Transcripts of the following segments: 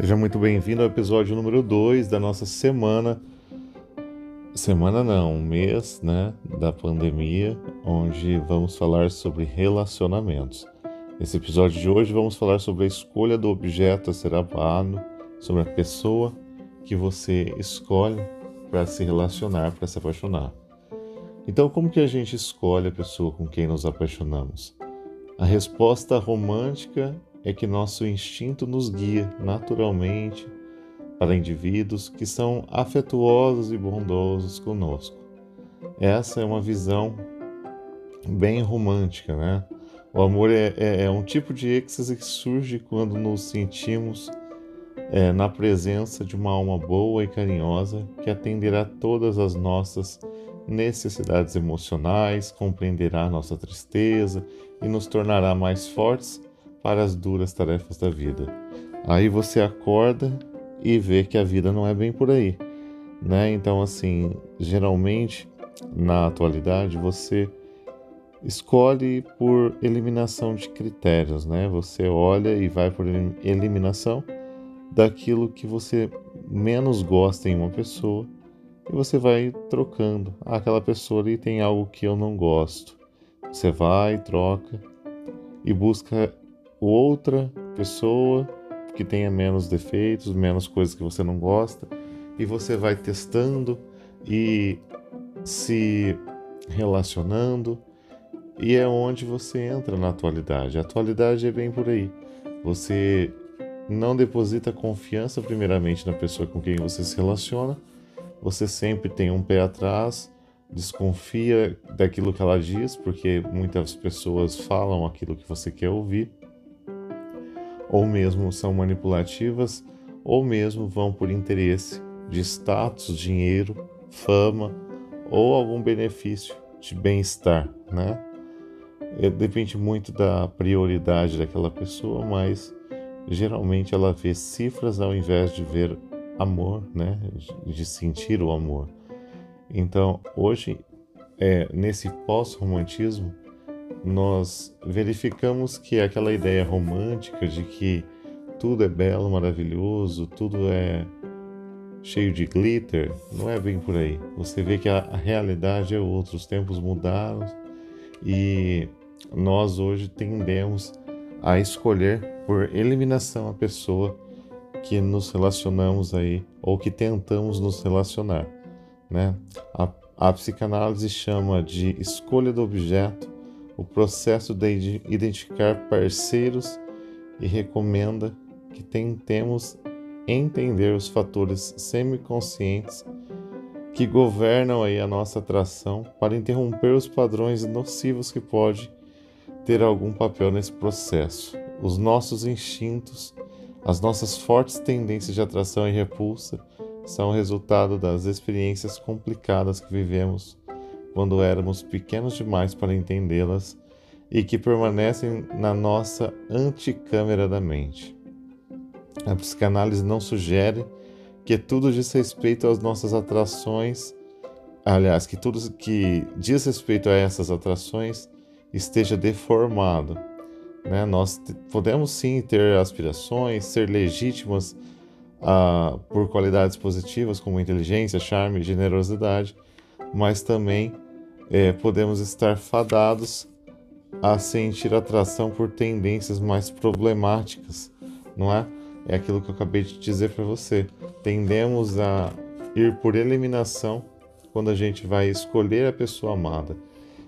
Seja muito bem-vindo ao episódio número 2 da nossa semana. Semana não, mês, né, da pandemia, onde vamos falar sobre relacionamentos. Nesse episódio de hoje vamos falar sobre a escolha do objeto a ser amado, sobre a pessoa que você escolhe para se relacionar, para se apaixonar. Então, como que a gente escolhe a pessoa com quem nos apaixonamos? A resposta romântica é que nosso instinto nos guia naturalmente para indivíduos que são afetuosos e bondosos conosco. Essa é uma visão bem romântica, né? O amor é, é, é um tipo de êxtase que surge quando nos sentimos é, na presença de uma alma boa e carinhosa que atenderá todas as nossas necessidades emocionais, compreenderá nossa tristeza e nos tornará mais fortes para as duras tarefas da vida. Aí você acorda e vê que a vida não é bem por aí, né? Então assim, geralmente na atualidade você escolhe por eliminação de critérios, né? Você olha e vai por eliminação daquilo que você menos gosta em uma pessoa e você vai trocando. Ah, aquela pessoa ali tem algo que eu não gosto. Você vai, troca e busca outra pessoa que tenha menos defeitos, menos coisas que você não gosta, e você vai testando e se relacionando, e é onde você entra na atualidade. A atualidade é bem por aí. Você não deposita confiança primeiramente na pessoa com quem você se relaciona, você sempre tem um pé atrás, desconfia daquilo que ela diz, porque muitas pessoas falam aquilo que você quer ouvir, ou mesmo são manipulativas, ou mesmo vão por interesse de status, dinheiro, fama ou algum benefício de bem-estar, né? É, depende muito da prioridade daquela pessoa, mas geralmente ela vê cifras ao invés de ver amor, né? De sentir o amor. Então, hoje, é, nesse pós-romantismo, nós verificamos que aquela ideia romântica de que tudo é belo, maravilhoso, tudo é cheio de glitter, não é bem por aí. Você vê que a, a realidade é outra, os tempos mudaram e nós hoje tendemos a escolher por eliminação a pessoa que nos relacionamos aí ou que tentamos nos relacionar, né? A, a psicanálise chama de escolha do objeto o processo de identificar parceiros e recomenda que tentemos entender os fatores semiconscientes que governam aí a nossa atração para interromper os padrões nocivos que pode ter algum papel nesse processo. Os nossos instintos, as nossas fortes tendências de atração e repulsa são resultado das experiências complicadas que vivemos quando éramos pequenos demais para entendê-las e que permanecem na nossa anticâmera da mente. A psicanálise não sugere que tudo diz respeito às nossas atrações, aliás, que tudo que diz respeito a essas atrações esteja deformado. Né? Nós podemos sim ter aspirações, ser legítimas ah, por qualidades positivas como inteligência, charme, generosidade, mas também é, podemos estar fadados a sentir atração por tendências mais problemáticas, não é? É aquilo que eu acabei de dizer para você. Tendemos a ir por eliminação quando a gente vai escolher a pessoa amada.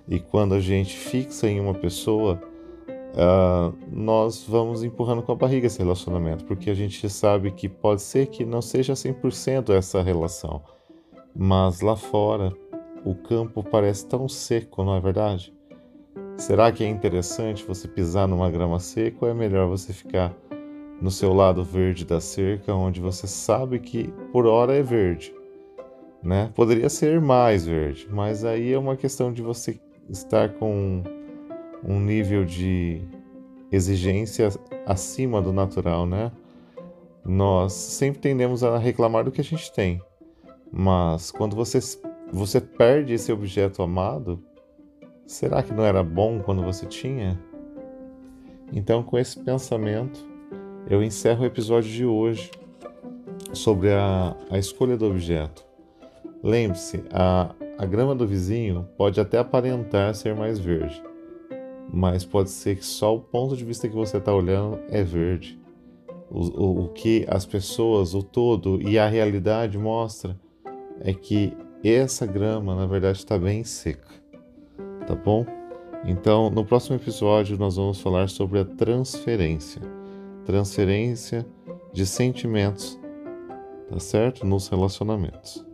E quando a gente fixa em uma pessoa, uh, nós vamos empurrando com a barriga esse relacionamento, porque a gente sabe que pode ser que não seja 100% essa relação, mas lá fora o campo parece tão seco, não é verdade? Será que é interessante você pisar numa grama seca ou é melhor você ficar no seu lado verde da cerca, onde você sabe que por hora é verde? Né? Poderia ser mais verde, mas aí é uma questão de você estar com um nível de exigência acima do natural, né? Nós sempre tendemos a reclamar do que a gente tem, mas quando você você perde esse objeto amado, será que não era bom quando você tinha? Então, com esse pensamento, eu encerro o episódio de hoje sobre a, a escolha do objeto. Lembre-se, a, a grama do vizinho pode até aparentar ser mais verde, mas pode ser que só o ponto de vista que você está olhando é verde. O, o, o, que as pessoas, o todo e a realidade mostra é que essa grama, na verdade, está bem seca. Tá bom? Então, no próximo episódio, nós vamos falar sobre a transferência transferência de sentimentos, tá certo? Nos relacionamentos.